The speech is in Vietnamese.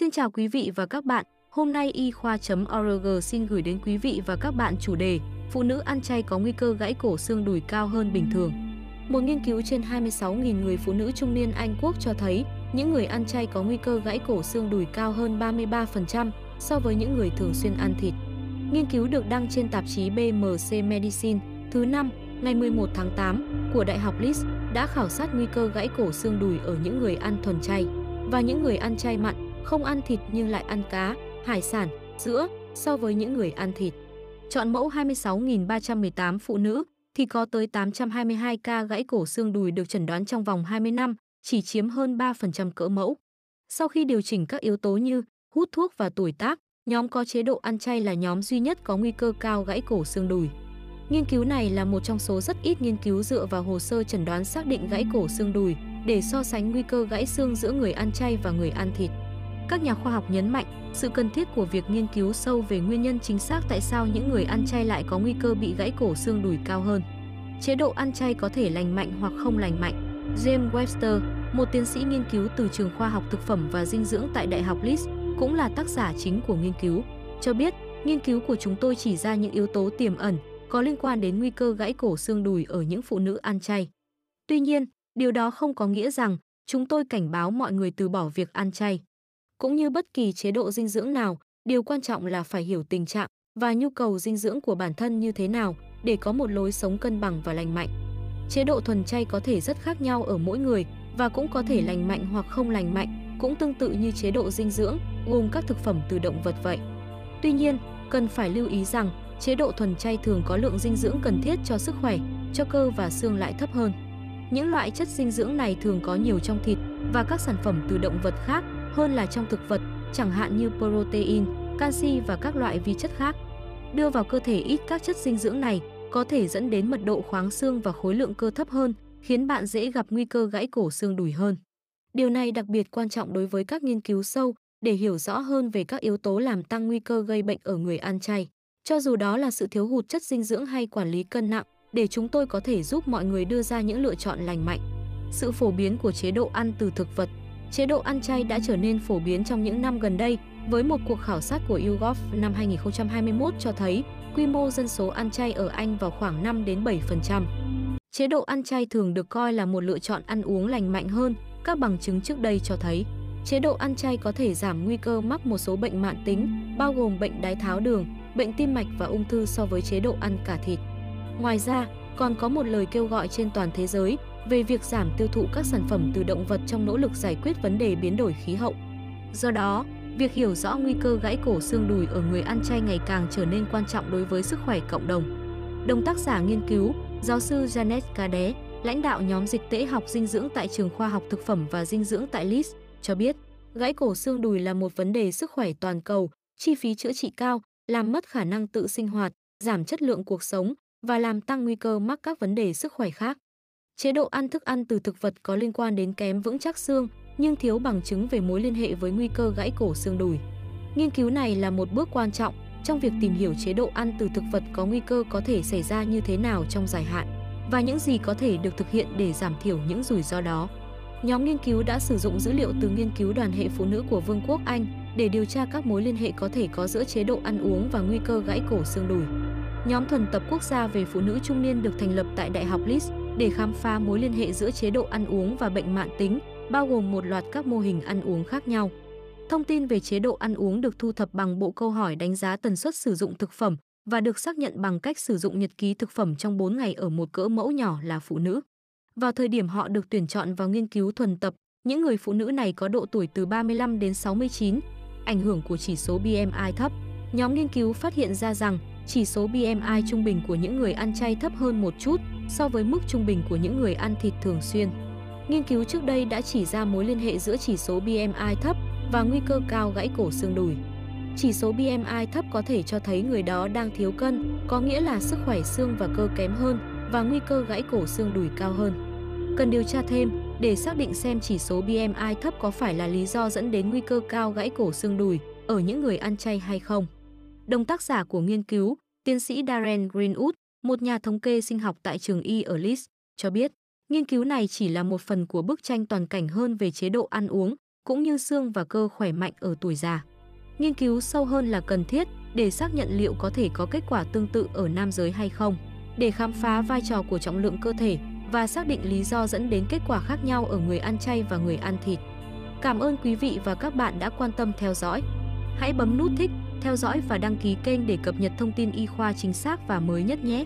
Xin chào quý vị và các bạn. Hôm nay y khoa.org xin gửi đến quý vị và các bạn chủ đề Phụ nữ ăn chay có nguy cơ gãy cổ xương đùi cao hơn bình thường. Một nghiên cứu trên 26.000 người phụ nữ trung niên Anh Quốc cho thấy những người ăn chay có nguy cơ gãy cổ xương đùi cao hơn 33% so với những người thường xuyên ăn thịt. Nghiên cứu được đăng trên tạp chí BMC Medicine thứ năm ngày 11 tháng 8 của Đại học Leeds đã khảo sát nguy cơ gãy cổ xương đùi ở những người ăn thuần chay và những người ăn chay mặn, không ăn thịt nhưng lại ăn cá, hải sản, sữa so với những người ăn thịt. Chọn mẫu 26.318 phụ nữ thì có tới 822 ca gãy cổ xương đùi được chẩn đoán trong vòng 20 năm, chỉ chiếm hơn 3% cỡ mẫu. Sau khi điều chỉnh các yếu tố như hút thuốc và tuổi tác, nhóm có chế độ ăn chay là nhóm duy nhất có nguy cơ cao gãy cổ xương đùi. Nghiên cứu này là một trong số rất ít nghiên cứu dựa vào hồ sơ chẩn đoán xác định gãy cổ xương đùi để so sánh nguy cơ gãy xương giữa người ăn chay và người ăn thịt. Các nhà khoa học nhấn mạnh sự cần thiết của việc nghiên cứu sâu về nguyên nhân chính xác tại sao những người ăn chay lại có nguy cơ bị gãy cổ xương đùi cao hơn. Chế độ ăn chay có thể lành mạnh hoặc không lành mạnh. James Webster, một tiến sĩ nghiên cứu từ trường khoa học thực phẩm và dinh dưỡng tại Đại học Leeds, cũng là tác giả chính của nghiên cứu, cho biết nghiên cứu của chúng tôi chỉ ra những yếu tố tiềm ẩn có liên quan đến nguy cơ gãy cổ xương đùi ở những phụ nữ ăn chay. Tuy nhiên, điều đó không có nghĩa rằng chúng tôi cảnh báo mọi người từ bỏ việc ăn chay. Cũng như bất kỳ chế độ dinh dưỡng nào, điều quan trọng là phải hiểu tình trạng và nhu cầu dinh dưỡng của bản thân như thế nào để có một lối sống cân bằng và lành mạnh. Chế độ thuần chay có thể rất khác nhau ở mỗi người và cũng có thể lành mạnh hoặc không lành mạnh, cũng tương tự như chế độ dinh dưỡng gồm các thực phẩm từ động vật vậy. Tuy nhiên, cần phải lưu ý rằng chế độ thuần chay thường có lượng dinh dưỡng cần thiết cho sức khỏe, cho cơ và xương lại thấp hơn. Những loại chất dinh dưỡng này thường có nhiều trong thịt và các sản phẩm từ động vật khác hơn là trong thực vật, chẳng hạn như protein, canxi và các loại vi chất khác. Đưa vào cơ thể ít các chất dinh dưỡng này có thể dẫn đến mật độ khoáng xương và khối lượng cơ thấp hơn, khiến bạn dễ gặp nguy cơ gãy cổ xương đùi hơn. Điều này đặc biệt quan trọng đối với các nghiên cứu sâu để hiểu rõ hơn về các yếu tố làm tăng nguy cơ gây bệnh ở người ăn chay. Cho dù đó là sự thiếu hụt chất dinh dưỡng hay quản lý cân nặng, để chúng tôi có thể giúp mọi người đưa ra những lựa chọn lành mạnh. Sự phổ biến của chế độ ăn từ thực vật Chế độ ăn chay đã trở nên phổ biến trong những năm gần đây với một cuộc khảo sát của YouGov năm 2021 cho thấy quy mô dân số ăn chay ở Anh vào khoảng 5 đến 7%. Chế độ ăn chay thường được coi là một lựa chọn ăn uống lành mạnh hơn, các bằng chứng trước đây cho thấy chế độ ăn chay có thể giảm nguy cơ mắc một số bệnh mãn tính, bao gồm bệnh đái tháo đường, bệnh tim mạch và ung thư so với chế độ ăn cả thịt. Ngoài ra, còn có một lời kêu gọi trên toàn thế giới về việc giảm tiêu thụ các sản phẩm từ động vật trong nỗ lực giải quyết vấn đề biến đổi khí hậu. Do đó, việc hiểu rõ nguy cơ gãy cổ xương đùi ở người ăn chay ngày càng trở nên quan trọng đối với sức khỏe cộng đồng. Đồng tác giả nghiên cứu, giáo sư Janet Cade, lãnh đạo nhóm dịch tễ học dinh dưỡng tại trường khoa học thực phẩm và dinh dưỡng tại Leeds, cho biết gãy cổ xương đùi là một vấn đề sức khỏe toàn cầu, chi phí chữa trị cao, làm mất khả năng tự sinh hoạt, giảm chất lượng cuộc sống và làm tăng nguy cơ mắc các vấn đề sức khỏe khác. Chế độ ăn thức ăn từ thực vật có liên quan đến kém vững chắc xương, nhưng thiếu bằng chứng về mối liên hệ với nguy cơ gãy cổ xương đùi. Nghiên cứu này là một bước quan trọng trong việc tìm hiểu chế độ ăn từ thực vật có nguy cơ có thể xảy ra như thế nào trong dài hạn và những gì có thể được thực hiện để giảm thiểu những rủi ro đó. Nhóm nghiên cứu đã sử dụng dữ liệu từ nghiên cứu đoàn hệ phụ nữ của Vương quốc Anh để điều tra các mối liên hệ có thể có giữa chế độ ăn uống và nguy cơ gãy cổ xương đùi. Nhóm thuần tập quốc gia về phụ nữ trung niên được thành lập tại Đại học Leeds để khám phá mối liên hệ giữa chế độ ăn uống và bệnh mạng tính, bao gồm một loạt các mô hình ăn uống khác nhau. Thông tin về chế độ ăn uống được thu thập bằng bộ câu hỏi đánh giá tần suất sử dụng thực phẩm và được xác nhận bằng cách sử dụng nhật ký thực phẩm trong 4 ngày ở một cỡ mẫu nhỏ là phụ nữ. Vào thời điểm họ được tuyển chọn vào nghiên cứu thuần tập, những người phụ nữ này có độ tuổi từ 35 đến 69, ảnh hưởng của chỉ số BMI thấp. Nhóm nghiên cứu phát hiện ra rằng chỉ số BMI trung bình của những người ăn chay thấp hơn một chút so với mức trung bình của những người ăn thịt thường xuyên. Nghiên cứu trước đây đã chỉ ra mối liên hệ giữa chỉ số BMI thấp và nguy cơ cao gãy cổ xương đùi. Chỉ số BMI thấp có thể cho thấy người đó đang thiếu cân, có nghĩa là sức khỏe xương và cơ kém hơn và nguy cơ gãy cổ xương đùi cao hơn. Cần điều tra thêm để xác định xem chỉ số BMI thấp có phải là lý do dẫn đến nguy cơ cao gãy cổ xương đùi ở những người ăn chay hay không. Đồng tác giả của nghiên cứu, tiến sĩ Darren Greenwood, một nhà thống kê sinh học tại trường Y ở Leeds, cho biết nghiên cứu này chỉ là một phần của bức tranh toàn cảnh hơn về chế độ ăn uống cũng như xương và cơ khỏe mạnh ở tuổi già. Nghiên cứu sâu hơn là cần thiết để xác nhận liệu có thể có kết quả tương tự ở nam giới hay không, để khám phá vai trò của trọng lượng cơ thể và xác định lý do dẫn đến kết quả khác nhau ở người ăn chay và người ăn thịt. Cảm ơn quý vị và các bạn đã quan tâm theo dõi. Hãy bấm nút thích, theo dõi và đăng ký kênh để cập nhật thông tin y khoa chính xác và mới nhất nhé.